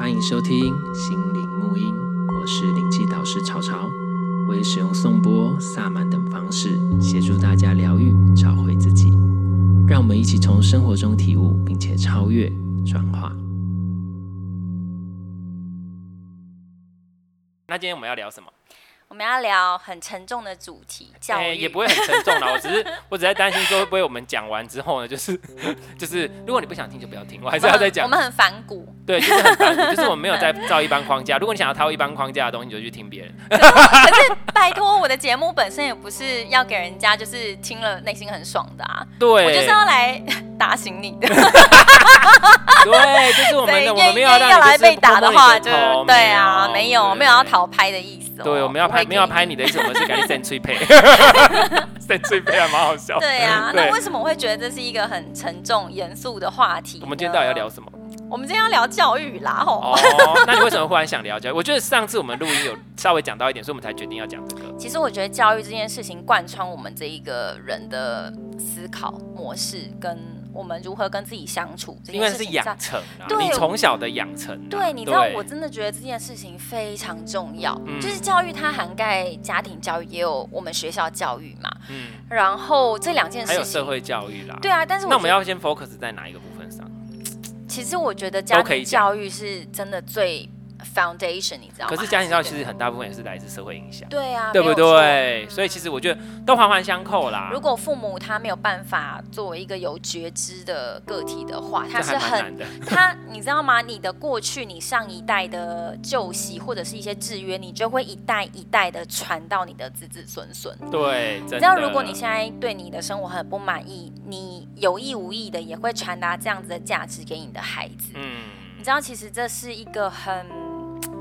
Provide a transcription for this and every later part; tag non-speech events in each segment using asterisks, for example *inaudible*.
欢迎收听心灵沐音，我是灵气导师潮潮，我会使用颂钵、萨满等方式协助大家疗愈、找回自己。让我们一起从生活中体悟，并且超越、转化。那今天我们要聊什么？我们要聊很沉重的主题，教育、欸、也不会很沉重啦。我只是 *laughs* 我只在担心说会不会我们讲完之后呢，就是就是如果你不想听就不要听，我还是要再讲。我们很反骨，对，就是很反骨，*laughs* 就是我们没有在造一般框架。如果你想要套一般框架的东西，你就去听别人。*laughs* 可是，拜托，我的节目本身也不是要给人家就是听了内心很爽的啊。对，我就是要来打醒你的。对，就是我们的，我们没有要要来被打的话，就对啊，没有没有要讨拍的意思。对，我们要拍，没有要拍你的意思，我们是给你扇脆配，扇脆配还蛮好笑。对呀，那为什么我会觉得这是一个很沉重、严肃的话题？我们今天到底要聊什么？我们今天要聊教育啦，吼。哦，*laughs* 那你为什么忽然想聊教育？我觉得上次我们录音有稍微讲到一点，所以我们才决定要讲这个。其实我觉得教育这件事情贯穿我们这一个人的思考模式跟。我们如何跟自己相处？因为是养成，对，你从小的养成。对，你知道，我真的觉得这件事情非常重要。就是教育它涵盖家庭教育，也有我们学校教育嘛。嗯。然后这两件事情还有社会教育啦。对啊，但是那我们要先 focus 在哪一个部分上？其实我觉得家庭教育是真的最。Foundation，你知道吗？可是家庭教育其实很大部分也是来自社会影响，对啊，对不对？所以其实我觉得都环环相扣啦。如果父母他没有办法作为一个有觉知的个体的话，他是很。他，你知道吗？你的过去，你上一代的旧习或者是一些制约，你就会一代一代的传到你的子子孙孙。对，你知道，如果你现在对你的生活很不满意，你有意无意的也会传达这样子的价值给你的孩子。嗯，你知道，其实这是一个很。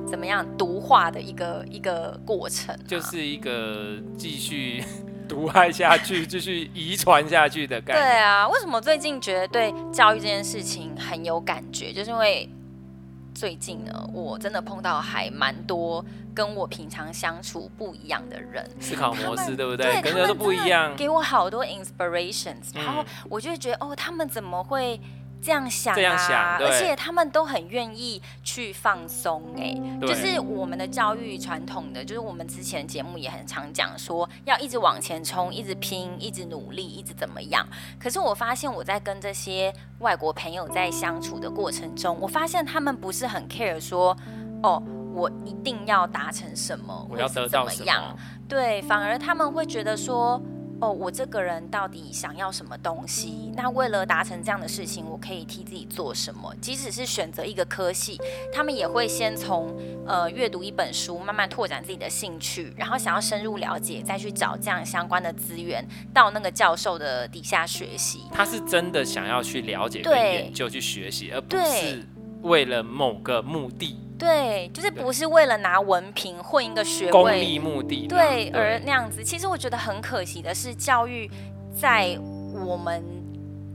怎么样毒化的一个一个过程，啊，就是一个继续 *laughs* 毒害下去，*laughs* 继续遗传下去的感觉。对啊，为什么最近觉得对教育这件事情很有感觉？就是因为最近呢，我真的碰到还蛮多跟我平常相处不一样的人，思考模式对不对？对，跟人都不一样，给我好多 inspirations，然后我就会觉得哦，他们怎么会？这样想啊，而且他们都很愿意去放松，哎，就是我们的教育传统的，就是我们之前节目也很常讲说，要一直往前冲，一直拼，一直努力，一直怎么样。可是我发现我在跟这些外国朋友在相处的过程中，我发现他们不是很 care 说，哦，我一定要达成什么，我要得到什么，怎么样？对，反而他们会觉得说。哦，我这个人到底想要什么东西？那为了达成这样的事情，我可以替自己做什么？即使是选择一个科系，他们也会先从呃阅读一本书，慢慢拓展自己的兴趣，然后想要深入了解，再去找这样相关的资源，到那个教授的底下学习。他是真的想要去了解、跟研究、去学习，而不是为了某个目的。对，就是不是为了拿文凭混一个学位，功利目的，对，而那样子。其实我觉得很可惜的是，教育在我们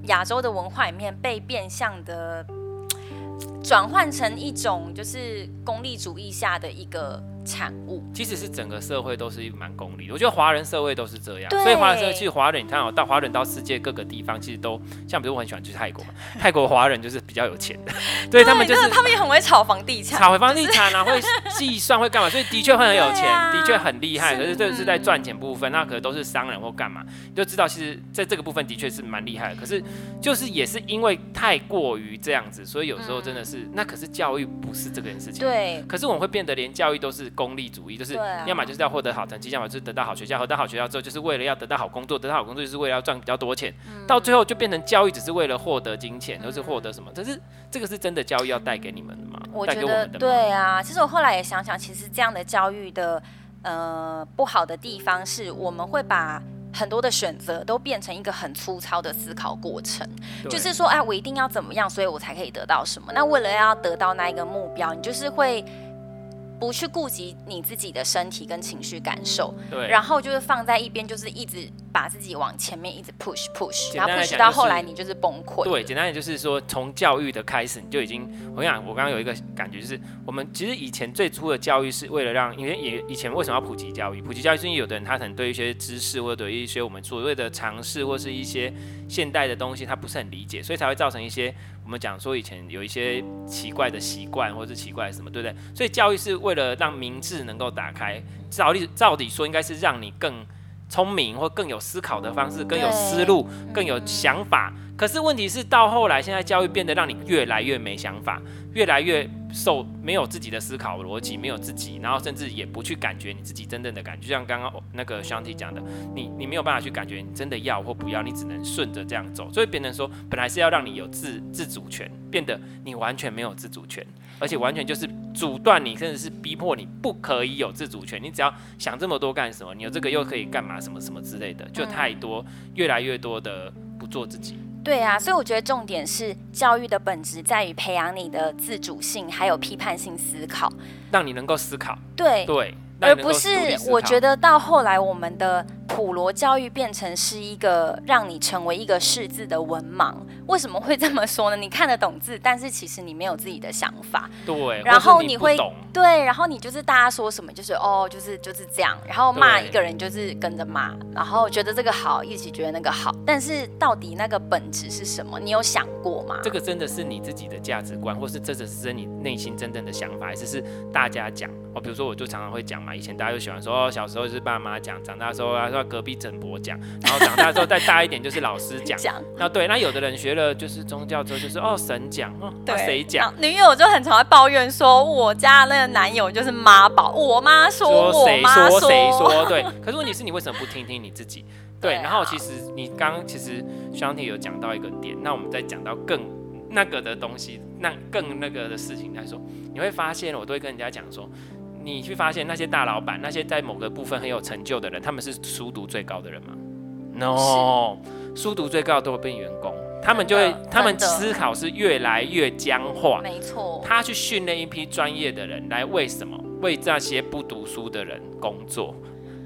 亚洲的文化里面被变相的转换成一种就是功利主义下的一个。产物。其实是整个社会都是蛮功利的，我觉得华人社会都是这样，所以华人社会其实华人，你看哦，到华人到世界各个地方，其实都像比如我很喜欢去泰国嘛，*laughs* 泰国华人就是比较有钱的，对，对他们就是他们也很会炒房地产，炒房地产啊，会计算会干嘛，所以的确会很有钱，*laughs* 啊、的确很厉害，可是这是在赚钱部分，那可能都是商人或干嘛，你就知道其实在这个部分的确是蛮厉害的，可是就是也是因为太过于这样子，所以有时候真的是、嗯、那可是教育不是这个件事情，对，可是我们会变得连教育都是。功利主义就是，要么就是要获得好成绩，要么就是得到好学校，得到好学校之后，就是为了要得到好工作，得到好工作就是为了要赚比较多钱，到最后就变成教育只是为了获得金钱，或是获得什么？这是这个是真的教育要带给你们的吗？我觉得对啊。其实我后来也想想，其实这样的教育的呃不好的地方是，我们会把很多的选择都变成一个很粗糙的思考过程，就是说，哎，我一定要怎么样，所以我才可以得到什么？那为了要得到那一个目标，你就是会。不去顾及你自己的身体跟情绪感受，对，然后就是放在一边，就是一直把自己往前面一直 push push，然后 push 到后来你就是崩溃。对，简单点就是说，从教育的开始，你就已经，我跟你讲，我刚刚有一个感觉，就是我们其实以前最初的教育是为了让，因为也以前为什么要普及教育？普及教育是因为有的人他可能对一些知识或者对一些我们所谓的尝试或是一些现代的东西他不是很理解，所以才会造成一些我们讲说以前有一些奇怪的习惯或者是奇怪的什么，对不对？所以教育是为了让明智能够打开，照理照理说应该是让你更。聪明或更有思考的方式，更有思路，更有想法。可是问题是，到后来现在教育变得让你越来越没想法，越来越受没有自己的思考逻辑，没有自己，然后甚至也不去感觉你自己真正的感觉。就像刚刚那个 Shanti 讲的，你你没有办法去感觉你真的要或不要，你只能顺着这样走。所以变成说，本来是要让你有自自主权，变得你完全没有自主权，而且完全就是阻断你，甚至是逼迫你不可以有自主权。你只要想这么多干什么？你有这个又可以干嘛？什么什么之类的，就太多，越来越多的不做自己。对啊，所以我觉得重点是教育的本质在于培养你的自主性，还有批判性思考，让你能够思考。对对。而不是，我觉得到后来我们的普罗教育变成是一个让你成为一个识字的文盲。为什么会这么说呢？你看得懂字，但是其实你没有自己的想法。对，然后你会对，然后你就是大家说什么就是哦，就是就是这样。然后骂一个人就是跟着骂，然后觉得这个好，一起觉得那个好。但是到底那个本质是什么？你有想过吗？这个真的是你自己的价值观，或是这只是你内心真正的想法，还是是大家讲？哦，比如说我就常常会讲嘛，以前大家就喜欢说，哦，小时候是爸妈讲，长大之后啊说隔壁整博讲，然后长大之后再大一点就是老师讲。讲那对，那有的人学了就是宗教之后就是哦神讲，哦对谁讲？女友就很常会抱怨说，我家那个男友就是妈宝，我妈说，我妈说，谁 *laughs* 说，说对。可是问题是你为什么不听听你自己？对，然后其实你刚刚其实 Shanti 有讲到一个点，那我们再讲到更那个的东西，那更那个的事情来说，你会发现我都会跟人家讲说。你去发现那些大老板，那些在某个部分很有成就的人，他们是书读最高的人吗？No，书读最高都会变员工，他们就会，他们思考是越来越僵化。没错，他去训练一批专业的人来为什么？为这些不读书的人工作？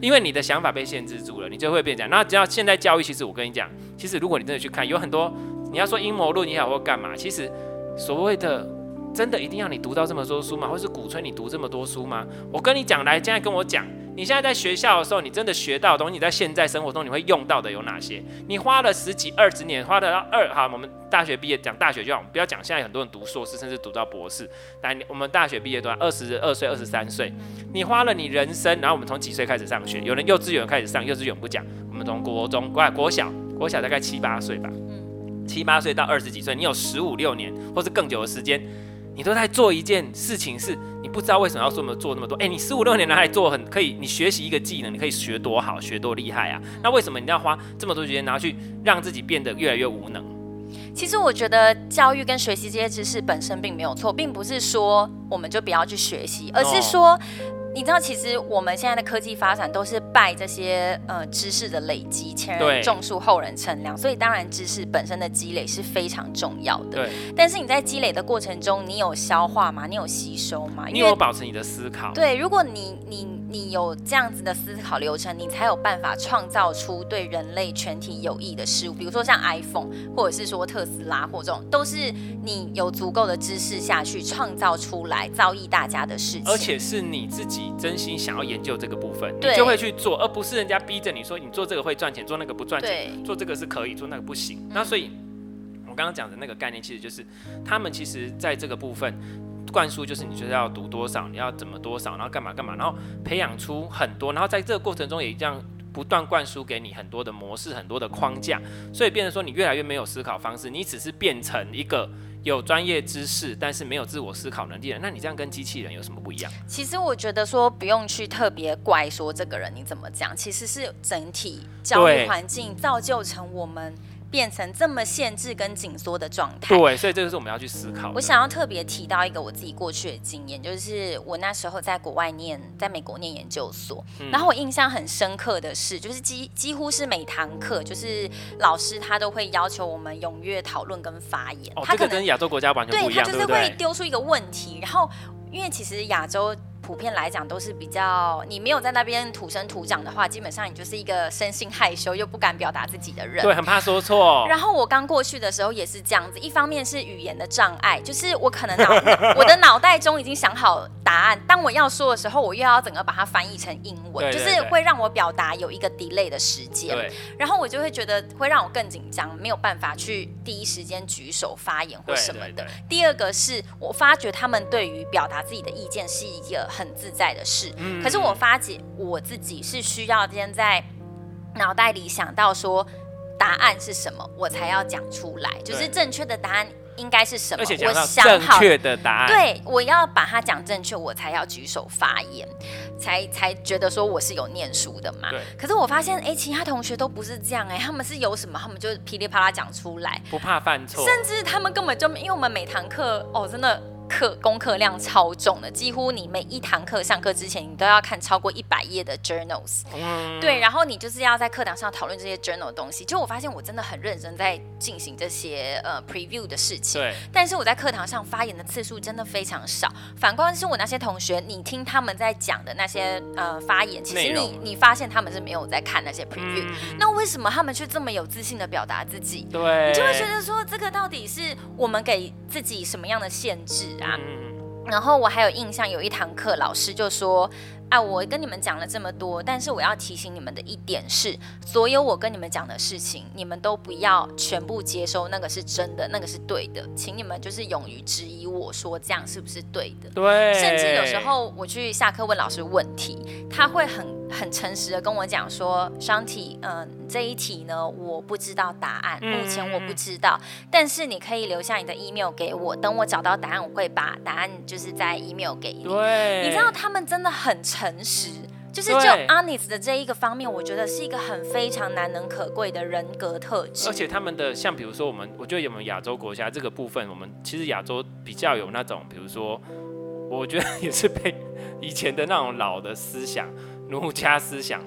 因为你的想法被限制住了，你就会变这样。那只要现在教育，其实我跟你讲，其实如果你真的去看，有很多你要说阴谋论也好或干嘛，其实所谓的。真的一定要你读到这么多书吗？或是鼓吹你读这么多书吗？我跟你讲，来，现在跟我讲，你现在在学校的时候，你真的学到的东西，你在现在生活中你会用到的有哪些？你花了十几二十年，花了二哈，我们大学毕业讲大学就好，不要讲现在很多人读硕士，甚至读到博士。来我们大学毕业都二十二岁、二十三岁，你花了你人生，然后我们从几岁开始上学？有人幼稚园开始上，幼稚园不讲，我们从国中、国国小、国小大概七八岁吧，七八岁到二十几岁，你有十五六年或是更久的时间。你都在做一件事情，是你不知道为什么要这么做那么多。哎、欸，你十五六年来做很可以，你学习一个技能，你可以学多好，学多厉害啊？那为什么你要花这么多时间拿去让自己变得越来越无能？其实我觉得教育跟学习这些知识本身并没有错，并不是说我们就不要去学习，而是说。你知道，其实我们现在的科技发展都是拜这些呃知识的累积，前人种树，后人乘凉，所以当然知识本身的积累是非常重要的。对。但是你在积累的过程中，你有消化吗？你有吸收吗？你有保持你的思考？对，如果你你你有这样子的思考流程，你才有办法创造出对人类全体有益的事物，比如说像 iPhone，或者是说特斯拉，或这种都是你有足够的知识下去创造出来，造诣大家的事情，而且是你自己。真心想要研究这个部分，你就会去做，而不是人家逼着你说，你做这个会赚钱，做那个不赚钱，做这个是可以，做那个不行。那所以，我刚刚讲的那个概念，其实就是他们其实在这个部分灌输，就是你就是要读多少，你要怎么多少，然后干嘛干嘛，然后培养出很多，然后在这个过程中也这样不断灌输给你很多的模式，很多的框架，所以变成说你越来越没有思考方式，你只是变成一个。有专业知识，但是没有自我思考能力的，那你这样跟机器人有什么不一样？其实我觉得说不用去特别怪说这个人你怎么讲，其实是整体教育环境造就成我们。变成这么限制跟紧缩的状态，对，所以这个是我们要去思考。我想要特别提到一个我自己过去的经验，就是我那时候在国外念，在美国念研究所，嗯、然后我印象很深刻的是，就是几几乎是每堂课，就是老师他都会要求我们踊跃讨论跟发言。哦，他可能这个跟亚洲国家完全不一样，对，他就是会丢出一个问题，然后因为其实亚洲。普遍来讲都是比较，你没有在那边土生土长的话，基本上你就是一个生性害羞又不敢表达自己的人，对，很怕说错。然后我刚过去的时候也是这样子，一方面是语言的障碍，就是我可能脑 *laughs* 我的脑袋中已经想好答案，当我要说的时候，我又要整个把它翻译成英文，对对对，就是会让我表达有一个 delay 的时间，然后我就会觉得会让我更紧张，没有办法去第一时间举手发言或什么的。第二个是我发觉他们对于表达自己的意见是一个很自在的事，嗯、可是我发觉我自己是需要先在脑袋里想到说答案是什么，我才要讲出来，就是正确的答案应该是什么，我想好正确的答案，对，我要把它讲正确，我才要举手发言，才才觉得说我是有念书的嘛。对。可是我发现，哎、欸，其他同学都不是这样、欸，哎，他们是有什么，他们就噼里啪啦讲出来，不怕犯错，甚至他们根本就，因为我们每堂课，哦，真的。课功课量超重的，几乎你每一堂课上课之前，你都要看超过一百页的 journals，嗯，对，然后你就是要在课堂上讨论这些 journal 的东西。就我发现我真的很认真在进行这些呃 preview 的事情，对。但是我在课堂上发言的次数真的非常少。反观是我那些同学，你听他们在讲的那些呃发言，其实你你发现他们是没有在看那些 preview，嗯。那为什么他们却这么有自信的表达自己？对，你就会觉得说这个到底是我们给自己什么样的限制？啊，然后我还有印象，有一堂课老师就说：“啊，我跟你们讲了这么多，但是我要提醒你们的一点是，所有我跟你们讲的事情，你们都不要全部接收，那个是真的，那个是对的，请你们就是勇于质疑我说这样是不是对的。对，甚至有时候我去下课问老师问题，他会很很诚实的跟我讲说，Shanti，嗯。”这一题呢，我不知道答案，目前我不知道。嗯、但是你可以留下你的 email 给我，等我找到答案，我会把答案就是在 email 给你。对，你知道他们真的很诚实，就是就 honest 的这一个方面，我觉得是一个很非常难能可贵的人格特质。而且他们的像比如说我们，我觉得有没有亚洲国家这个部分，我们其实亚洲比较有那种，比如说，我觉得 *laughs* 也是被以前的那种老的思想、儒家思想。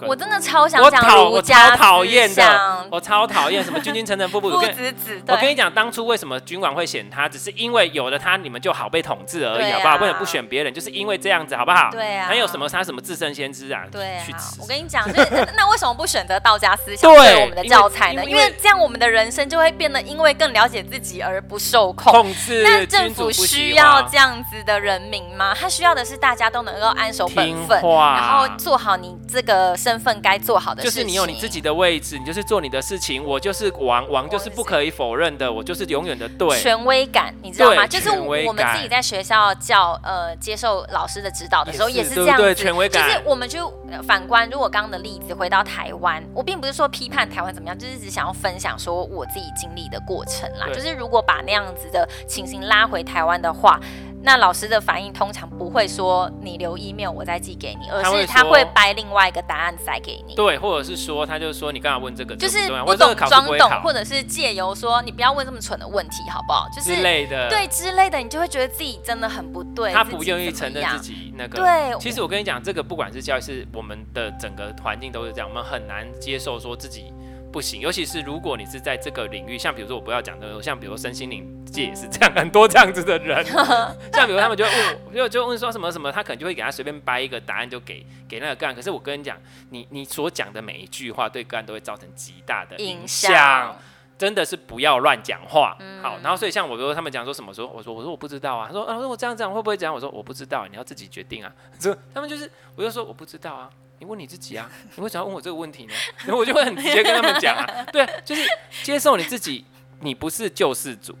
我真的超想讲儒家讨厌的，我超讨厌什么君君臣臣父父子子。我跟你讲，当初为什么君王会选他，只是因为有了他，你们就好被统治而已，好不好？为什么不选别人？就是因为这样子，好不好？对啊。还有什么他什么自身先知啊？对啊。我跟你讲，*laughs* 那为什么不选择道家思想作为我们的教材呢？因为这样我们的人生就会变得因为更了解自己而不受控。控制。那政府需要这样子的人民吗？他需要的是大家都能够安守本分，然后做好你这个身份该做好的事情，就是你有你自己的位置，你就是做你的事情。我就是王，王就是不可以否认的，我就是永远的对。权威感，你知道吗？就是我们自己在学校教呃接受老师的指导的时候也是这样子。对，权威感。就是我们就反观，如果刚刚的例子回到台湾，我并不是说批判台湾怎么样，就是只想要分享说我自己经历的过程啦。就是如果把那样子的情形拉回台湾的话。那老师的反应通常不会说你留 email 我再寄给你，而是他会掰另外一个答案塞给你。对，或者是说他就说你刚才问这个？就是不懂装懂，或者是借由说你不要问这么蠢的问题，好不好？就是之类的，对之类的，你就会觉得自己真的很不对。他不愿意承认自己那个。对，其实我跟你讲，这个不管是教育，是我们的整个环境都是这样，我们很难接受说自己。不行，尤其是如果你是在这个领域，像比如说我不要讲的，像比如说身心灵界也是这样，很多这样子的人，*laughs* 像比如他们就会问，就就问说什么什么，他可能就会给他随便掰一个答案就给给那个个案。可是我跟你讲，你你所讲的每一句话对个案都会造成极大的影响，真的是不要乱讲话。好，然后所以像我说他们讲说什么说，我说我说我不知道啊，他说啊，说我这样这样会不会这样？我说我不知道，你要自己决定啊。说 *laughs* 他们就是，我就说我不知道啊。你问你自己啊，*laughs* 你为什么要问我这个问题呢？然 *laughs* 后我就会很直接跟他们讲啊，*laughs* 对，就是接受你自己，你不是救世主。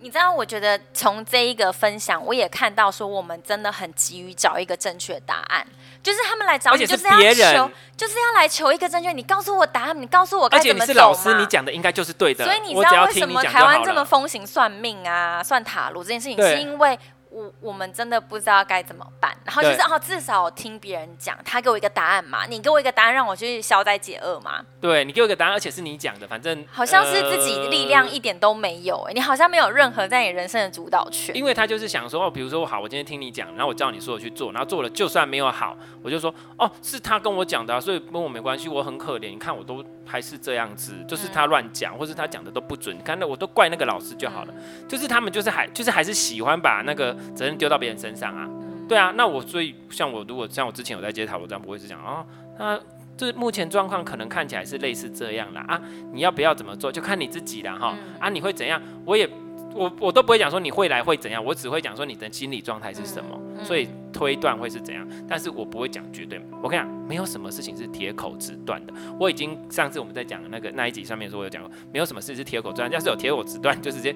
你知道，我觉得从这一个分享，我也看到说，我们真的很急于找一个正确答案，就是他们来找你，就是要求，就是要来求一个正确。你告诉我答案，你告诉我该怎么走。而且你是老师，你讲的应该就是对的。所以你知道为什么台湾这么风行算命啊、算塔罗这件事情，是因为。我我们真的不知道该怎么办，然后就是哦，至少我听别人讲，他给我一个答案嘛，你给我一个答案让我去消灾解厄嘛。对，你给我一个答案，而且是你讲的，反正好像是自己力量一点都没有，欸，你好像没有任何在你人生的主导权。因为他就是想说哦，比如说好，我今天听你讲，然后我照你说的去做，然后做了就算没有好，我就说哦，是他跟我讲的啊，所以跟我没关系，我很可怜，你看我都还是这样子，就是他乱讲，或是他讲的都不准，你看那我都怪那个老师就好了，就是他们就是还就是还是喜欢把那个责任丢到别人身上啊。对啊，那我所以像我如果像我之前有在接塔罗占卜，我会是讲哦，那这目前状况可能看起来是类似这样啦啊，你要不要怎么做就看你自己了哈、嗯、啊，你会怎样？我也。我我都不会讲说你会来会怎样，我只会讲说你的心理状态是什么，嗯、所以推断会是怎样，但是我不会讲绝对。我跟你讲，没有什么事情是铁口直断的。我已经上次我们在讲那个那一集上面说，我有讲过，没有什么事是铁口直断。要是有铁口直断，就直接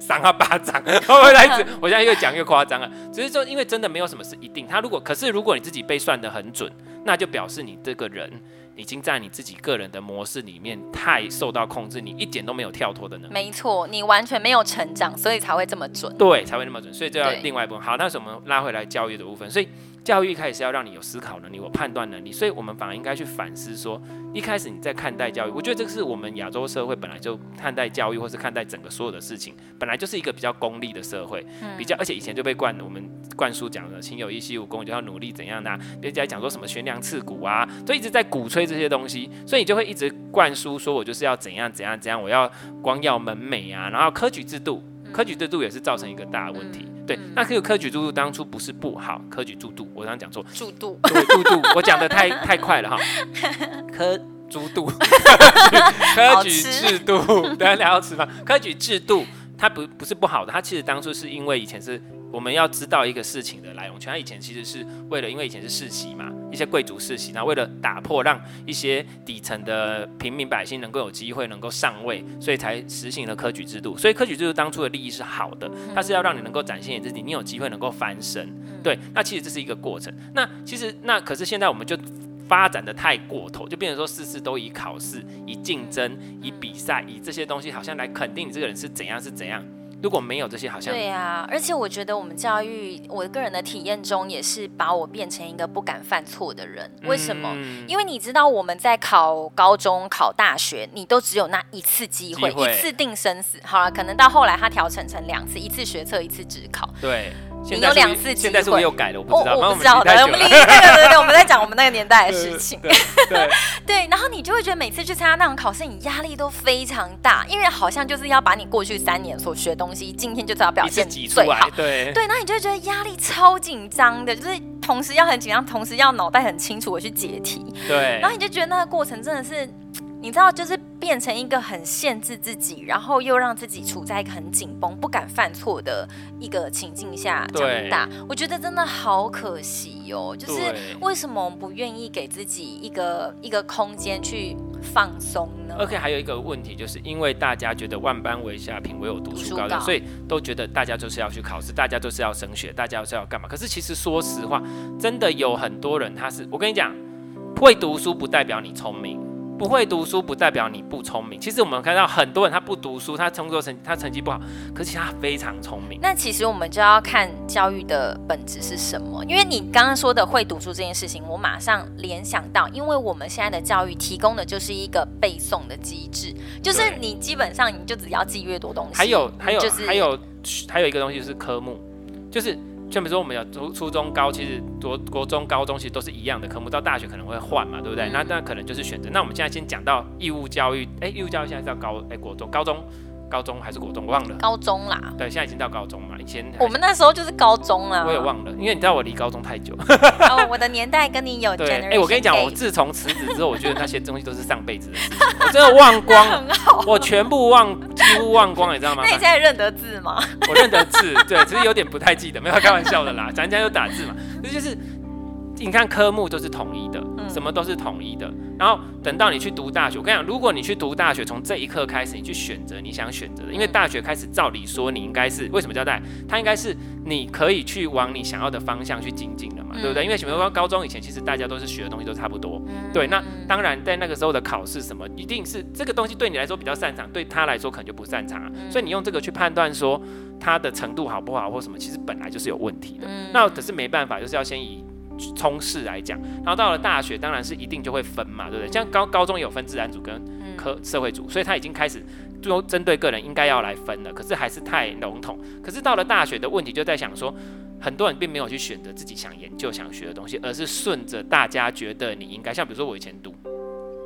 扇他巴掌。*laughs* 我来一我现在越讲越夸张了。只是说，因为真的没有什么是一定。他如果可是如果你自己被算的很准，那就表示你这个人。已经在你自己个人的模式里面太受到控制，你一点都没有跳脱的能力。没错，你完全没有成长，所以才会这么准。对，才会那么准。所以这要另外一部分。好，那是我们拉回来教育的部分。所以教育一开始是要让你有思考能力，有判断能力。所以我们反而应该去反思说，一开始你在看待教育，我觉得这个是我们亚洲社会本来就看待教育，或是看待整个所有的事情，本来就是一个比较功利的社会，比较而且以前就被灌我们灌输讲的“勤有义，习武功”，就要努力怎样的、啊，别人家讲说什么悬梁刺股啊，就一直在鼓吹这些东西。所以你就会一直灌输说，我就是要怎样怎样怎样，我要光耀门楣啊，然后科举制度，科举制度也是造成一个大问题。对，那这个科举制度当初不是不好，科举制度我刚刚讲错，制度，对，制度，*laughs* 我讲的太太快了哈，科制度，*laughs* 科举制度，大家要吃饭？科举制度它不不是不好的，它其实当初是因为以前是。我们要知道一个事情的来龙去脉。他以前其实是为了，因为以前是世袭嘛，一些贵族世袭，然后为了打破，让一些底层的平民百姓能够有机会能够上位，所以才实行了科举制度。所以科举制度当初的利益是好的，它是要让你能够展现你自己，你有机会能够翻身。对，那其实这是一个过程。那其实那可是现在我们就发展的太过头，就变成说事事都以考试、以竞争、以比赛、以这些东西，好像来肯定你这个人是怎样是怎样。如果没有这些，好像对啊，而且我觉得我们教育，我个人的体验中也是把我变成一个不敢犯错的人。为什么？嗯、因为你知道我们在考高中、考大学，你都只有那一次机会，一次定生死。好了，可能到后来他调成成两次，一次学测，一次只考。对。你有两次机会，现在是不是又改了？我不知道，我不知道的。我们对对对，我们在讲我们那个年代的事情。对 *laughs* 对，*laughs* 对，然后你就会觉得每次去参加那种考试，你压力都非常大，因为好像就是要把你过去三年所学的东西，今天就是要表现最好。对对，那你就会觉得压力超紧张的，就是同时要很紧张，同时要脑袋很清楚的去解题。对，然后你就觉得那个过程真的是。你知道，就是变成一个很限制自己，然后又让自己处在一个很紧绷、不敢犯错的一个情境下长大。对我觉得真的好可惜哦。就是为什么我们不愿意给自己一个一个空间去放松呢？OK，还有一个问题，就是因为大家觉得万般为下品，唯有读书高，高所以都觉得大家就是要去考试，大家就是要升学，大家就是要干嘛？可是其实说实话，真的有很多人，他是我跟你讲，会读书不代表你聪明。不会读书不代表你不聪明。其实我们看到很多人他不读书，他工作成他成绩不好，可是他非常聪明。那其实我们就要看教育的本质是什么。因为你刚刚说的会读书这件事情，我马上联想到，因为我们现在的教育提供的就是一个背诵的机制，就是你基本上你就只要记越多东西。还有还有就是还有还有一个东西就是科目，就是。像比如说，我们有初初中高，其实国国中、高中其实都是一样的科目，到大学可能会换嘛，对不对？嗯、那那可能就是选择。那我们现在先讲到义务教育，哎，义务教育现在是要高，哎，国中、高中。高中还是国中，我忘了。高中啦。对，现在已经到高中嘛。以前我们那时候就是高中了。我也忘了，因为你知道我离高中太久。哦，我的年代跟你有。*laughs* 对，哎，我跟你讲，我自从辞职之后，我觉得那些东西都是上辈子的事情，我真的忘光。*laughs* 我全部忘，几乎忘光，你知道吗？那你现在认得字吗？我认得字，对，只是有点不太记得，没有开玩笑的啦。咱家有打字嘛，这就是。你看科目都是统一的，什么都是统一的。然后等到你去读大学，我跟你讲，如果你去读大学，从这一刻开始，你去选择你想选择的，因为大学开始照理说你应该是为什么交代？它应该是你可以去往你想要的方向去精进的嘛，对不对？因为什么说高中以前，其实大家都是学的东西都差不多。对，那当然在那个时候的考试什么，一定是这个东西对你来说比较擅长，对他来说可能就不擅长啊。所以你用这个去判断说他的程度好不好或什么，其实本来就是有问题的。那可是没办法，就是要先以。冲势来讲，然后到了大学，当然是一定就会分嘛，对不对？像高高中有分自然组跟科社会组，所以他已经开始就针对个人应该要来分了，可是还是太笼统。可是到了大学的问题就在想说，很多人并没有去选择自己想研究、想学的东西，而是顺着大家觉得你应该。像比如说我以前读，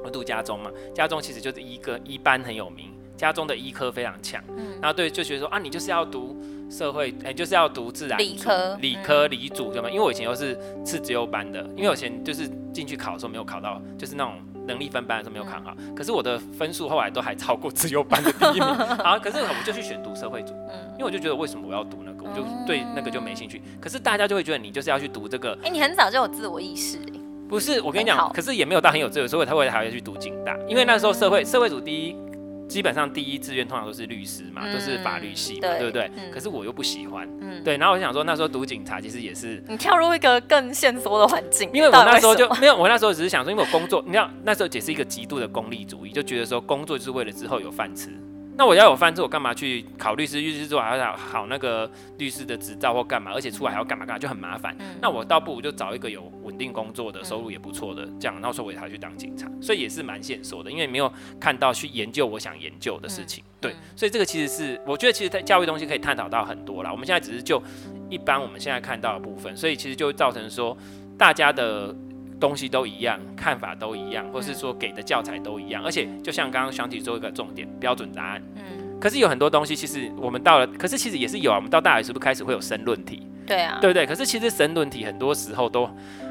我读家中嘛，家中其实就是一个一班很有名。家中的医科非常强，嗯，然后对就觉得说啊，你就是要读社会，哎、欸，就是要读自然理科，理科理组对吗？因为我以前又是次资优班的，因为我以前就是进去考的时候没有考到，就是那种能力分班的时候没有考好，嗯、可是我的分数后来都还超过自优班的第一名，*laughs* 好，可是我就去选读社会组，嗯，因为我就觉得为什么我要读那个，我就对那个就没兴趣，可是大家就会觉得你就是要去读这个，哎、欸，你很早就有自我意识。不是，我跟你讲，可是也没有到很有自由，所以他会还要去读警大，因为那时候社会社会组第一，基本上第一志愿通常都是律师嘛，嗯、都是法律系嘛，对，对不对？嗯、可是我又不喜欢，嗯、对，然后我想说那时候读警察其实也是你跳入一个更限缩的环境，因为我那时候就没有，我那时候只是想说，因为我工作，你知道那时候也是一个极度的功利主义，就觉得说工作就是为了之后有饭吃。那我要有饭吃，我干嘛去考律师？律师之后还要考那个律师的执照或干嘛？而且出来还要干嘛干嘛，就很麻烦。嗯、那我倒不如就找一个有稳定工作的，收入也不错的，这样，然后说我也还去当警察，所以也是蛮现实的，因为没有看到去研究我想研究的事情。嗯、对，所以这个其实是我觉得，其实在教育东西可以探讨到很多啦。我们现在只是就一般我们现在看到的部分，所以其实就会造成说大家的。东西都一样，看法都一样，或是说给的教材都一样，而且就像刚刚想起做一个重点标准答案，嗯，可是有很多东西其实我们到了，可是其实也是有啊，我们到大学是不是开始会有申论题？对啊，对不对？可是其实申论题很多时候都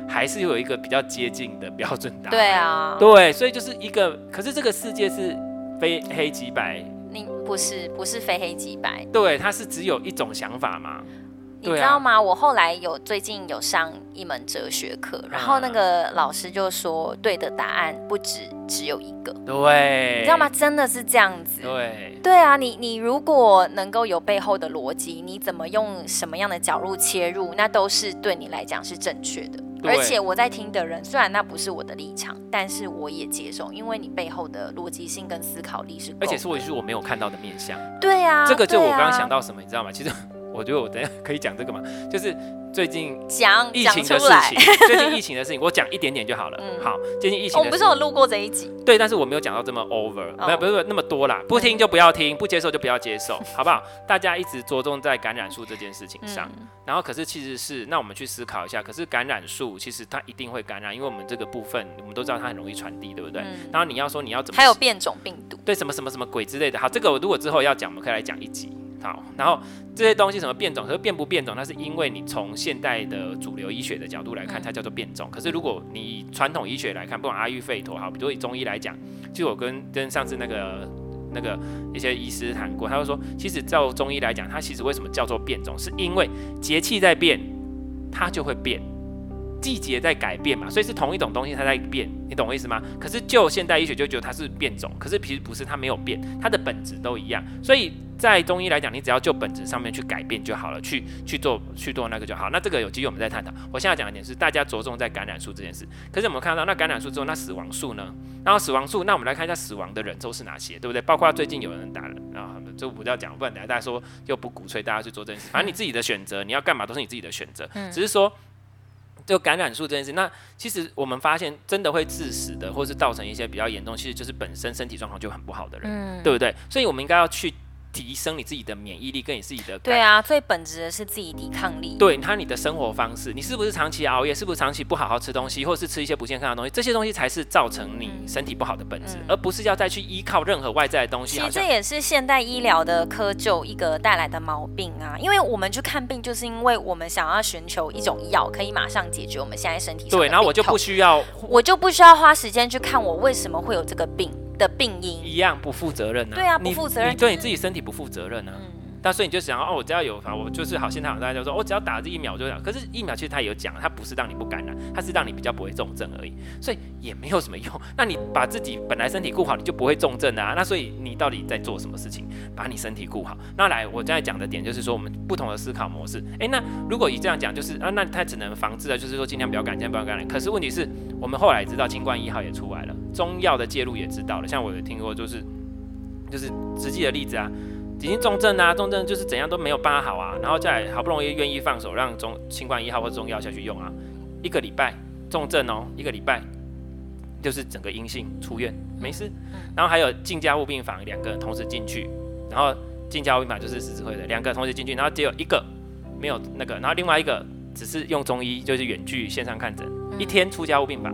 还是有一个比较接近的标准答案，对啊，对，所以就是一个，可是这个世界是非黑即白，你不是不是非黑即白，对，它是只有一种想法嘛。你知道吗？我后来有最近有上一门哲学课，然后那个老师就说，对的答案不止只有一个。对，你知道吗？真的是这样子。对，对啊，你你如果能够有背后的逻辑，你怎么用什么样的角度切入，那都是对你来讲是正确的。而且我在听的人，虽然那不是我的立场，但是我也接受，因为你背后的逻辑性跟思考力是，而且是我是我没有看到的面向。对啊，这个就我刚刚想到什么，你知道吗？其实。我觉得我等下可以讲这个嘛，就是最近讲疫情的事情，最近疫情的事情，我讲一点点就好了。嗯，好，最近疫情，我不是有录过这一集，对，但是我没有讲到这么 over，没有，不是那么多啦，不听就不要听，不接受就不要接受，好不好？大家一直着重在感染数这件事情上，然后可是其实是，那我们去思考一下，可是感染数其实它一定会感染，因为我们这个部分我们都知道它很容易传递，对不对？然后你要说你要怎么，还有变种病毒，对，什么什么什么鬼之类的，好，这个我如果之后要讲，我们可以来讲一集。好，然后这些东西什么变种，可是变不变种，那是因为你从现代的主流医学的角度来看，它叫做变种。可是如果你传统医学来看，不管阿育吠陀，好，比如以中医来讲，就我跟跟上次那个那个一些医师谈过，他就说，其实照中医来讲，它其实为什么叫做变种，是因为节气在变，它就会变。季节在改变嘛，所以是同一种东西它在变，你懂我意思吗？可是就现代医学就觉得它是变种，可是其实不是，它没有变，它的本质都一样。所以在中医来讲，你只要就本质上面去改变就好了，去去做去做那个就好。那这个有机会我们再探讨。我现在讲一点是大家着重在感染数这件事，可是我们看到那感染数之后，那死亡数呢？然后死亡数，那我们来看一下死亡的人都是哪些，对不对？包括最近有人打了啊，这不要讲，不然等下大家说又不鼓吹大家去做这件事，反正你自己的选择，你要干嘛都是你自己的选择，只是说。就感染数这件事，那其实我们发现真的会致死的，或是造成一些比较严重，其实就是本身身体状况就很不好的人，嗯、对不对？所以我们应该要去。提升你自己的免疫力，跟你自己的对啊，最本质的是自己抵抗力。对，他你的生活方式，你是不是长期熬夜？是不是长期不好好吃东西，或是吃一些不健康的东西？这些东西才是造成你身体不好的本质，嗯、而不是要再去依靠任何外在的东西。其实这也是现代医疗的窠臼一个带来的毛病啊，因为我们去看病，就是因为我们想要寻求一种药，可以马上解决我们现在身体上的。对，然后我就不需要，我就不需要花时间去看我为什么会有这个病。的病因一样不负责任呢？对啊，不负责任，你对你自己身体不负责任呢？那所以你就想哦，我只要有，反正我就是好，心态好大家就说，我只要打这疫苗就这样。可是疫苗其实它有讲，它不是让你不感染，它是让你比较不会重症而已，所以也没有什么用。那你把自己本来身体顾好，你就不会重症的啊。那所以你到底在做什么事情？把你身体顾好。那来，我现在讲的点就是说，我们不同的思考模式。诶，那如果以这样讲，就是啊，那它只能防治的，就是说尽量不要感染，尽量不要感染。可是问题是我们后来知道，清冠一号也出来了。中药的介入也知道了，像我有听过，就是就是实际的例子啊，已经重症啊，重症就是怎样都没有办法好啊，然后再好不容易愿意放手让中新冠一号或中药下去用啊，一个礼拜重症哦，一个礼拜就是整个阴性出院没事，然后还有进加护病房两个人同时进去，然后进加护病房就是十字会的两个同时进去，然后只有一个没有那个，然后另外一个只是用中医就是远距线上看诊，一天出加护病房。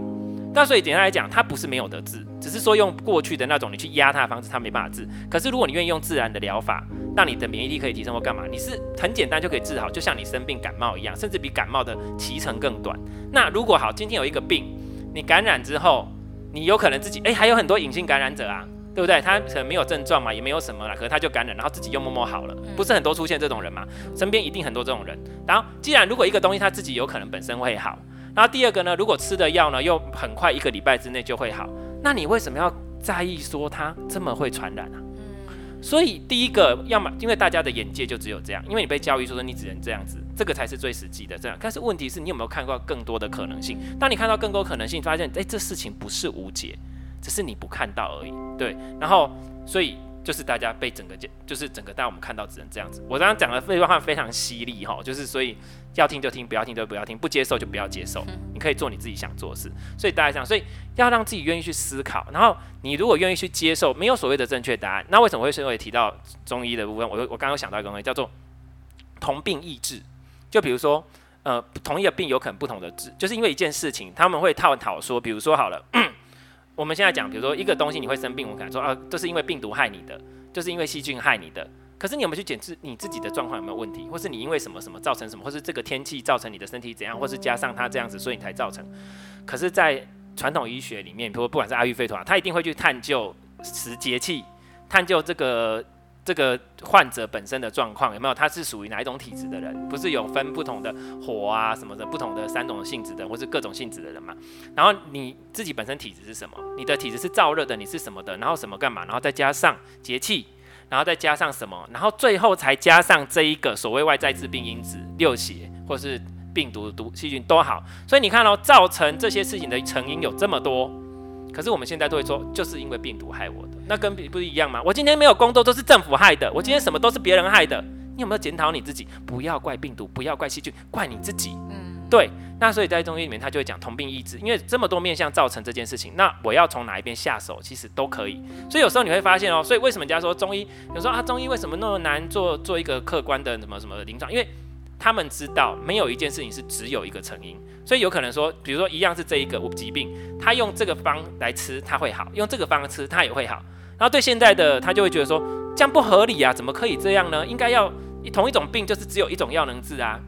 那所以简单来讲，他不是没有得治，只是说用过去的那种你去压它的方式，它没办法治。可是如果你愿意用自然的疗法，让你的免疫力可以提升或干嘛，你是很简单就可以治好，就像你生病感冒一样，甚至比感冒的期程更短。那如果好，今天有一个病，你感染之后，你有可能自己哎、还有很多隐性感染者啊。对不对？他可能没有症状嘛，也没有什么了，可是他就感染，然后自己又默默好了，不是很多出现这种人嘛？身边一定很多这种人。然后，既然如果一个东西他自己有可能本身会好，然后第二个呢，如果吃的药呢又很快一个礼拜之内就会好，那你为什么要在意说它这么会传染啊？所以第一个，要么因为大家的眼界就只有这样，因为你被教育说说你只能这样子，这个才是最实际的这样。但是问题是你有没有看到更多的可能性？当你看到更多可能性，发现哎，这事情不是无解。只是你不看到而已，对。然后，所以就是大家被整个就是整个，大家我们看到只能这样子。我刚刚讲的这段话非常犀利哈，就是所以要听就听，不要听就不要听，不接受就不要接受。你可以做你自己想做的事。所以大家这样，所以要让自己愿意去思考。然后你如果愿意去接受，没有所谓的正确答案。那为什么会稍微提到中医的部分？我我刚刚想到一个东西叫做同病异治。就比如说，呃，同一个病有可能不同的治，就是因为一件事情，他们会探讨说，比如说好了。*clears throat* 我们现在讲，比如说一个东西你会生病，我敢说啊，这是因为病毒害你的，就是因为细菌害你的。可是你有没有去检测你自己的状况有没有问题，或是你因为什么什么造成什么，或是这个天气造成你的身体怎样，或是加上它这样子，所以你才造成。可是，在传统医学里面，比如不管是阿育吠陀，他一定会去探究时节气，探究这个。这个患者本身的状况有没有？他是属于哪一种体质的人？不是有分不同的火啊什么的，不同的三种性质的，或是各种性质的人嘛？然后你自己本身体质是什么？你的体质是燥热的，你是什么的？然后什么干嘛？然后再加上节气，然后再加上什么？然后最后才加上这一个所谓外在致病因子六邪，或是病毒、毒细菌都好。所以你看哦，造成这些事情的成因有这么多。可是我们现在都会说，就是因为病毒害我的，那跟不是一样吗？我今天没有工作都是政府害的，我今天什么都是别人害的。你有没有检讨你自己？不要怪病毒，不要怪细菌，怪你自己。嗯，对。那所以在中医里面，他就会讲同病异治，因为这么多面相造成这件事情，那我要从哪一边下手，其实都可以。所以有时候你会发现哦，所以为什么人家说中医，有时候啊，中医为什么那么难做做一个客观的什么什么临床？因为他们知道没有一件事情是只有一个成因。所以有可能说，比如说一样是这一个疾病，他用这个方来吃，他会好；用这个方吃，他也会好。然后对现在的他就会觉得说，这样不合理啊，怎么可以这样呢？应该要同一种病就是只有一种药能治啊，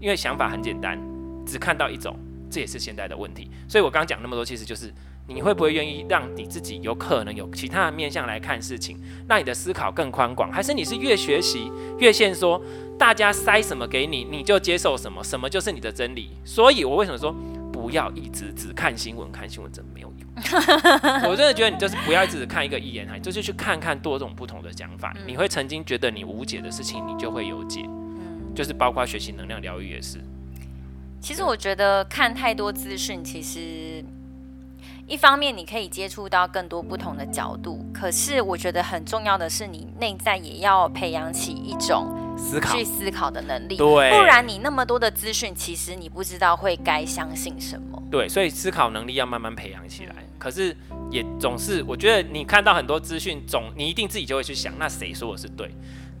因为想法很简单，只看到一种，这也是现在的问题。所以我刚刚讲那么多，其实就是你会不会愿意让你自己有可能有其他的面向来看事情，让你的思考更宽广，还是你是越学习越现说？大家塞什么给你，你就接受什么，什么就是你的真理。所以我为什么说不要一直只看新闻，看新闻真没有用。*laughs* 我真的觉得你就是不要一直看一个一言，就是去看看多种不同的讲法。你会曾经觉得你无解的事情，你就会有解。就是包括学习能量疗愈也是。其实我觉得看太多资讯，其实一方面你可以接触到更多不同的角度，可是我觉得很重要的是，你内在也要培养起一种。思考去思考的能力，对，不然你那么多的资讯，其实你不知道会该相信什么。对，所以思考能力要慢慢培养起来。可是也总是，我觉得你看到很多资讯，总你一定自己就会去想，那谁说我是对？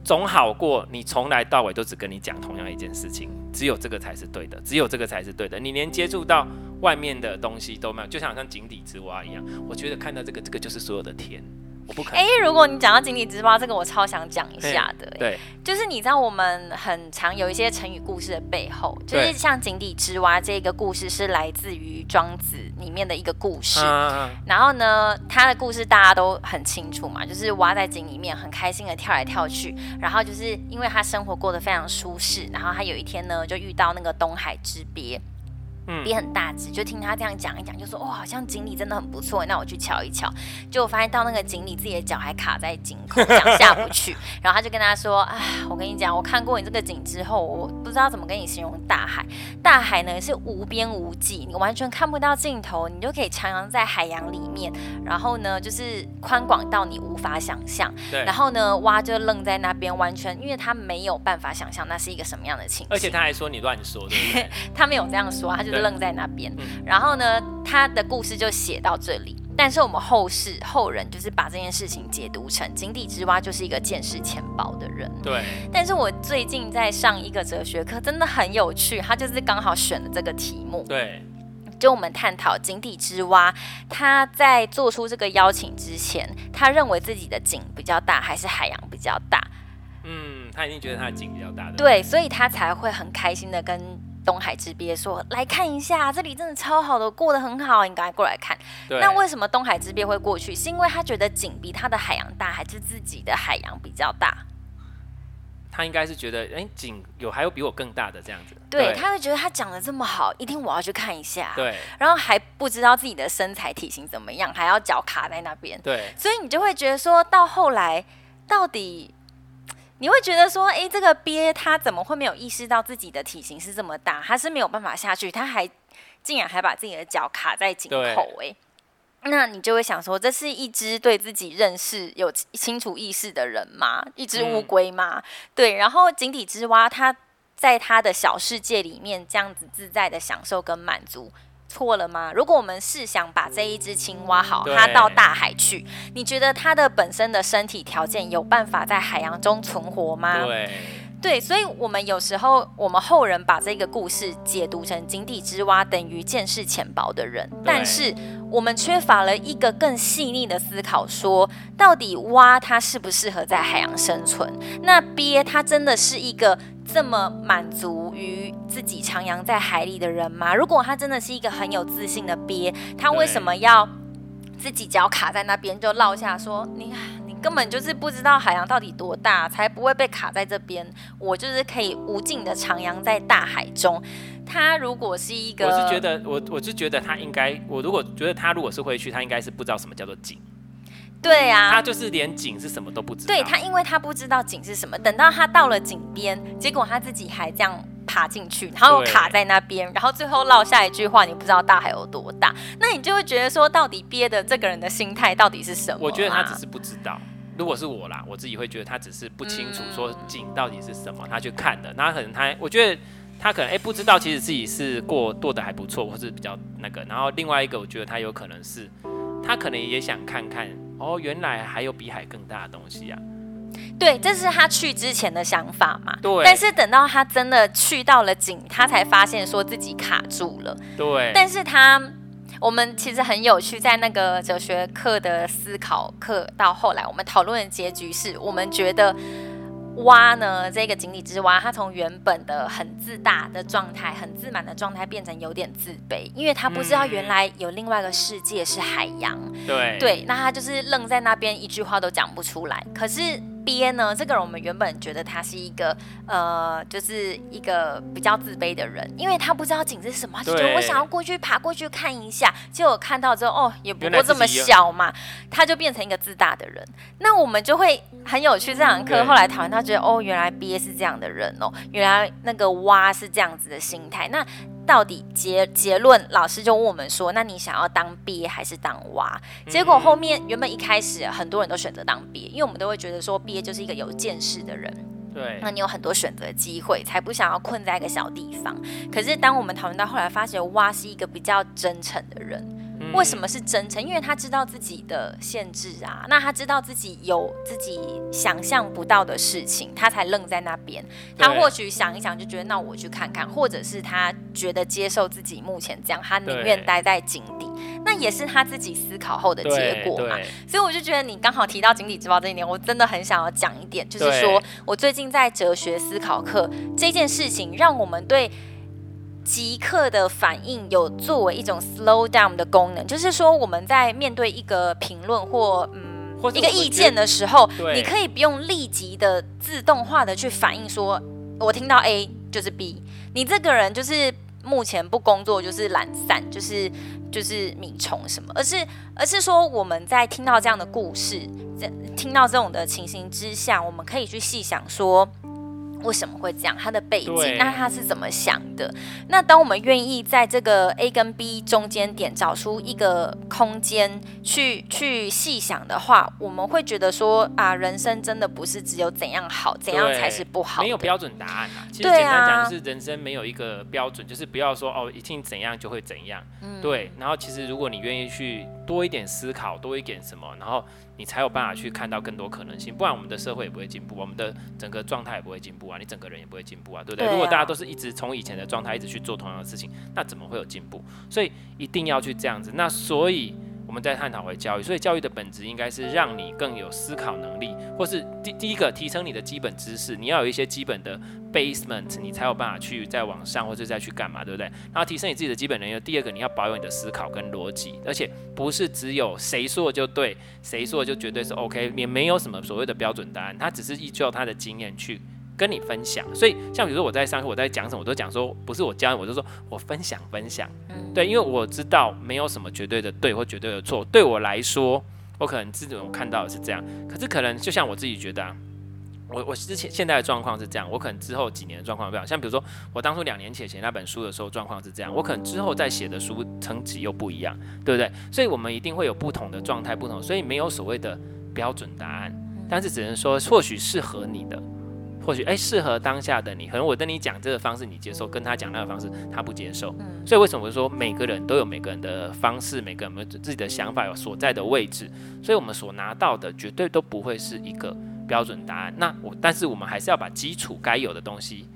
总好过你从来到尾都只跟你讲同样一件事情，只有这个才是对的，只有这个才是对的。你连接触到外面的东西都没有，就像像井底之蛙一样。我觉得看到这个，这个就是所有的天。哎、欸，如果你讲到井底之蛙，这个我超想讲一下的。对，就是你知道我们很常有一些成语故事的背后，就是像井底之蛙这个故事是来自于庄子里面的一个故事。啊、然后呢，他的故事大家都很清楚嘛，就是蛙在井里面很开心的跳来跳去，然后就是因为他生活过得非常舒适，然后他有一天呢就遇到那个东海之鳖。嗯，鳖很大只，就听他这样讲一讲，就说哇，好像锦鲤真的很不错，那我去瞧一瞧。结果发现到那个锦鲤，自己的脚还卡在井口，想下不去。*laughs* 然后他就跟他说：“哎，我跟你讲，我看过你这个井之后，我不知道怎么跟你形容大海。大海呢是无边无际，你完全看不到尽头，你就可以徜徉在海洋里面。然后呢，就是宽广到你无法想象。对。然后呢，蛙就愣在那边，完全因为他没有办法想象那是一个什么样的情况。而且他还说你乱说，对不对？*laughs* 他没有这样说，他就。愣在那边，然后呢，他的故事就写到这里。但是我们后世后人就是把这件事情解读成井底之蛙就是一个见识浅薄的人。对。但是我最近在上一个哲学课，真的很有趣，他就是刚好选了这个题目。对。就我们探讨井底之蛙，他在做出这个邀请之前，他认为自己的井比较大，还是海洋比较大？嗯，他一定觉得他的井比较大的。对，所以他才会很开心的跟东海之鳖说：“来看一下，这里真的超好的，过得很好，你赶快过来看。”那为什么东海之鳖会过去？是因为他觉得景比他的海洋大，还是自己的海洋比较大？他应该是觉得，哎、欸，井有还有比我更大的这样子。对，对他会觉得他讲的这么好，一定我要去看一下。对，然后还不知道自己的身材体型怎么样，还要脚卡在那边。对，所以你就会觉得说到后来，到底你会觉得说，哎、欸，这个鳖它怎么会没有意识到自己的体型是这么大？它是没有办法下去，它还竟然还把自己的脚卡在井口，哎。那你就会想说，这是一只对自己认识有清楚意识的人吗？一只乌龟吗？嗯、对，然后井底之蛙，它在它的小世界里面这样子自在的享受跟满足，错了吗？如果我们是想把这一只青蛙好，它到大海去，你觉得它的本身的身体条件有办法在海洋中存活吗？对。对，所以，我们有时候，我们后人把这个故事解读成井底之蛙等于见识浅薄的人，但是我们缺乏了一个更细腻的思考，说到底蛙它适不适合在海洋生存？那鳖它真的是一个这么满足于自己徜徉在海里的人吗？如果他真的是一个很有自信的鳖，他为什么要自己脚卡在那边就落下说你看？根本就是不知道海洋到底多大，才不会被卡在这边。我就是可以无尽的徜徉在大海中。他如果是一个，我是觉得，我我是觉得他应该，我如果觉得他如果是会去，他应该是不知道什么叫做井。对啊，他就是连井是什么都不知道。对他，因为他不知道井是什么，等到他到了井边，结果他自己还这样爬进去，然后卡在那边，然后最后落下一句话：“你不知道大海有多大。”那你就会觉得说，到底憋的这个人的心态到底是什么啊？我觉得他只是不知道。如果是我啦，我自己会觉得他只是不清楚说井到底是什么，他去看的。那可能他，我觉得他可能哎、欸、不知道，其实自己是过过得还不错，或是比较那个。然后另外一个，我觉得他有可能是，他可能也想看看哦，原来还有比海更大的东西啊。对，这是他去之前的想法嘛。对。但是等到他真的去到了井，他才发现说自己卡住了。对。但是他。我们其实很有趣，在那个哲学课的思考课，到后来我们讨论的结局是，我们觉得蛙呢，这个井底之蛙，它从原本的很自大的状态、很自满的状态，变成有点自卑，因为他不知道原来有另外一个世界是海洋。对对，那他就是愣在那边，一句话都讲不出来。可是。鳖呢？这个人我们原本觉得他是一个呃，就是一个比较自卑的人，因为他不知道井是什么，就觉得我想要过去爬过去看一下。结果看到之后，哦，也不过这么小嘛，他就变成一个自大的人。那我们就会很有趣。这堂课后来讨论，他觉得哦，原来鳖是这样的人哦，原来那个蛙是这样子的心态。那到底结结论，老师就问我们说：“那你想要当鳖还是当蛙？”结果后面原本一开始很多人都选择当鳖，因为我们都会觉得说鳖就是一个有见识的人，对，那你有很多选择机会，才不想要困在一个小地方。可是当我们讨论到后来，发现蛙是一个比较真诚的人。为什么是真诚？因为他知道自己的限制啊，那他知道自己有自己想象不到的事情，他才愣在那边。他或许想一想，就觉得那我去看看，或者是他觉得接受自己目前这样，他宁愿待在井底，那也是他自己思考后的结果嘛。所以我就觉得你刚好提到井底之蛙这一点，我真的很想要讲一点，就是说我最近在哲学思考课这件事情，让我们对。即刻的反应有作为一种 slow down 的功能，就是说我们在面对一个评论或嗯或一个意见的时候，你可以不用立即的自动化的去反应说，我听到 A 就是 B，你这个人就是目前不工作就是懒散，就是就是米虫什么，而是而是说我们在听到这样的故事，在听到这种的情形之下，我们可以去细想说。为什么会这样？他的背景，那他是怎么想的？那当我们愿意在这个 A 跟 B 中间点找出一个空间去去细想的话，我们会觉得说啊，人生真的不是只有怎样好，怎样才是不好，没有标准答案啊。其实简单讲，就是人生没有一个标准，就是不要说哦，一定怎样就会怎样。嗯，对。然后其实如果你愿意去。多一点思考，多一点什么，然后你才有办法去看到更多可能性。不然我们的社会也不会进步，我们的整个状态也不会进步啊，你整个人也不会进步啊，对不对？如果大家都是一直从以前的状态一直去做同样的事情，那怎么会有进步？所以一定要去这样子。那所以。我们在探讨回教育，所以教育的本质应该是让你更有思考能力，或是第第一个提升你的基本知识，你要有一些基本的 basement，你才有办法去再往上或者再去干嘛，对不对？然后提升你自己的基本能力。第二个，你要保有你的思考跟逻辑，而且不是只有谁说就对，谁说就绝对是 OK，也没有什么所谓的标准答案，他只是依照他的经验去。跟你分享，所以像比如说我在上课，我在讲什么，我都讲说不是我教，我就说我分享分享，嗯，对，因为我知道没有什么绝对的对或绝对的错，对我来说，我可能自己我看到的是这样，可是可能就像我自己觉得啊，我我之前现在的状况是这样，我可能之后几年的状况不一样，像比如说我当初两年前写那本书的时候状况是这样，我可能之后再写的书层级又不一样，对不对？所以我们一定会有不同的状态，不同，所以没有所谓的标准答案，但是只能说或许适合你的。或许哎，适合当下的你，可能我跟你讲这个方式你接受，跟他讲那个方式他不接受。嗯，所以为什么我说每个人都有每个人的方式，每个人有自己的想法，有所在的位置，所以我们所拿到的绝对都不会是一个标准答案。那我，但是我们还是要把基础该有的东西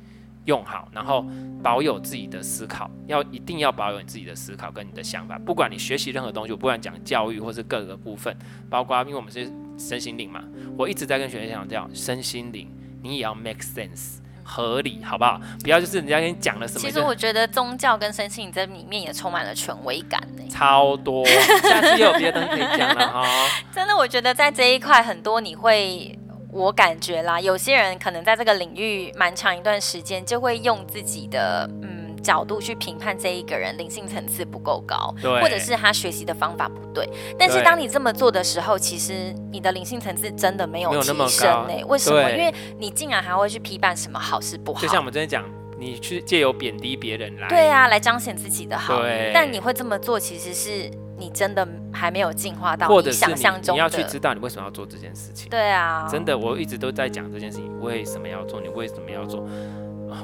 用好，然后保有自己的思考，要一定要保有你自己的思考跟你的想法。不管你学习任何东西，我不管讲教育或是各个部分，包括因为我们是身心灵嘛，我一直在跟学生讲这样身心灵。你也要 make sense 合理，好不好？不要就是人家跟你讲了什么。其实我觉得宗教跟身心灵在里面也充满了权威感呢，超多。*laughs* 下次又有别的东西可以讲了哈。*laughs* 真的，我觉得在这一块很多你会，我感觉啦，有些人可能在这个领域蛮长一段时间，就会用自己的嗯。角度去评判这一个人灵性层次不够高，或者是他学习的方法不对。但是当你这么做的时候，其实你的灵性层次真的没有提升呢？为什么？因为你竟然还会去批判什么好是不好？就像我们之前讲，你去借由贬低别人来，对啊，来彰显自己的好。但你会这么做，其实是你真的还没有进化到你想象中的。你要去知道你为什么要做这件事情。对啊，真的，我一直都在讲这件事情，为什么要做？你为什么要做？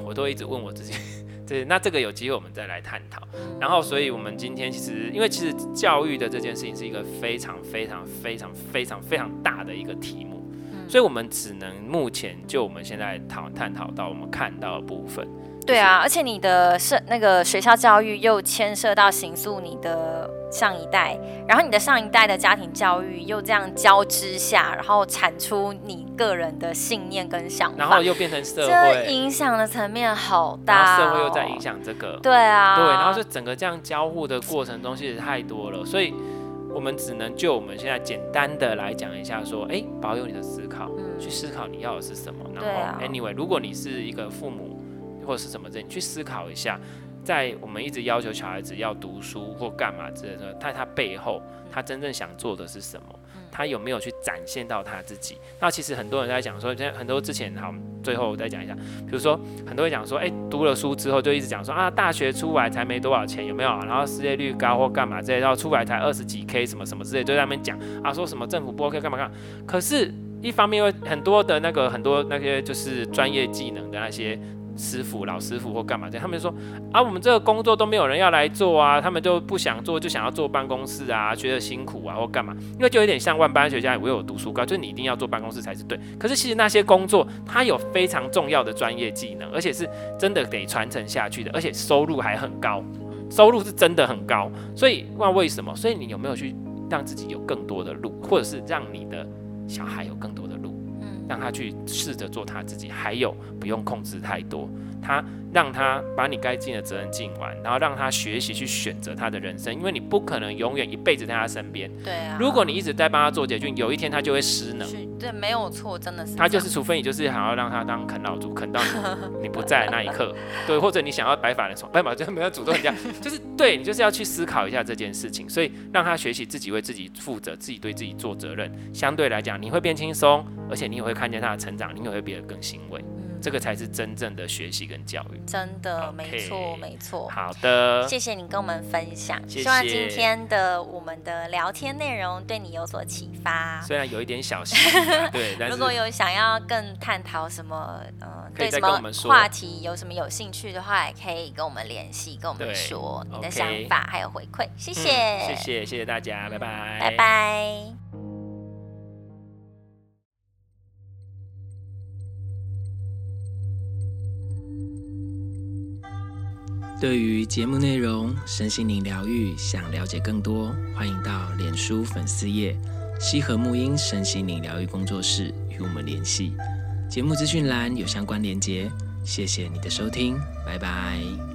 我都一直问我自己。对，那这个有机会我们再来探讨。然后，所以我们今天其实，因为其实教育的这件事情是一个非常非常非常非常非常大的一个题目，所以我们只能目前就我们现在讨探讨到我们看到的部分。对啊，而且你的社那个学校教育又牵涉到刑诉你的上一代，然后你的上一代的家庭教育又这样交织下，然后产出你个人的信念跟想法，然后又变成社会，这影响的层面好大，社会又在影响这个，对啊，对，然后就整个这样交互的过程中，其实太多了，所以我们只能就我们现在简单的来讲一下，说，哎，保有你的思考，嗯，去思考你要的是什么，然后，anyway，如果你是一个父母。或者是什么这，你去思考一下，在我们一直要求小孩子要读书或干嘛之类的，在他背后，他真正想做的是什么？他有没有去展现到他自己？那其实很多人在讲说，现在很多之前好，最后我再讲一下，比如说很多人讲说，哎，读了书之后就一直讲说啊，大学出来才没多少钱，有没有？然后失业率高或干嘛之类，然后出来才二十几 K 什么什么之类，就在那边讲啊，说什么政府不 OK 干嘛干嘛。可是，一方面有很多的那个很多那些就是专业技能的那些。师傅、老师傅或干嘛这样，他们就说啊，我们这个工作都没有人要来做啊，他们就不想做，就想要坐办公室啊，觉得辛苦啊或干嘛，因为就有点像万般学家唯有读书高，就是你一定要坐办公室才是对。可是其实那些工作，它有非常重要的专业技能，而且是真的得传承下去的，而且收入还很高，收入是真的很高。所以那为什么？所以你有没有去让自己有更多的路，或者是让你的小孩有更多的？让他去试着做他自己，还有不用控制太多，他让他把你该尽的责任尽完，然后让他学习去选择他的人生，因为你不可能永远一辈子在他身边。对啊。如果你一直在帮他做捷运，有一天他就会失能。对，没有错，真的是。他就是，除非你就是想要让他当啃老族，*laughs* 啃到你，你不在的那一刻，对，或者你想要白发人送，*laughs* 白发就没有主动这样，*laughs* 就是对你就是要去思考一下这件事情，所以让他学习自己为自己负责，自己对自己做责任，相对来讲你会变轻松，而且你也会看见他的成长，你也会变得更欣慰。这个才是真正的学习跟教育。真的，没错，没错。好的，谢谢你跟我们分享。希望今天的我们的聊天内容对你有所启发。虽然有一点小心，对。*laughs* 如果有想要更探讨什么，呃，对什么话题有什么有兴趣的话，也可以跟我们联系，跟我们说你的想法还有回馈。谢谢，谢谢，谢谢大家，拜拜，拜拜。对于节目内容、身心灵疗愈，想了解更多，欢迎到脸书粉丝页“西和沐音身心灵疗愈工作室”与我们联系。节目资讯栏有相关连结。谢谢你的收听，拜拜。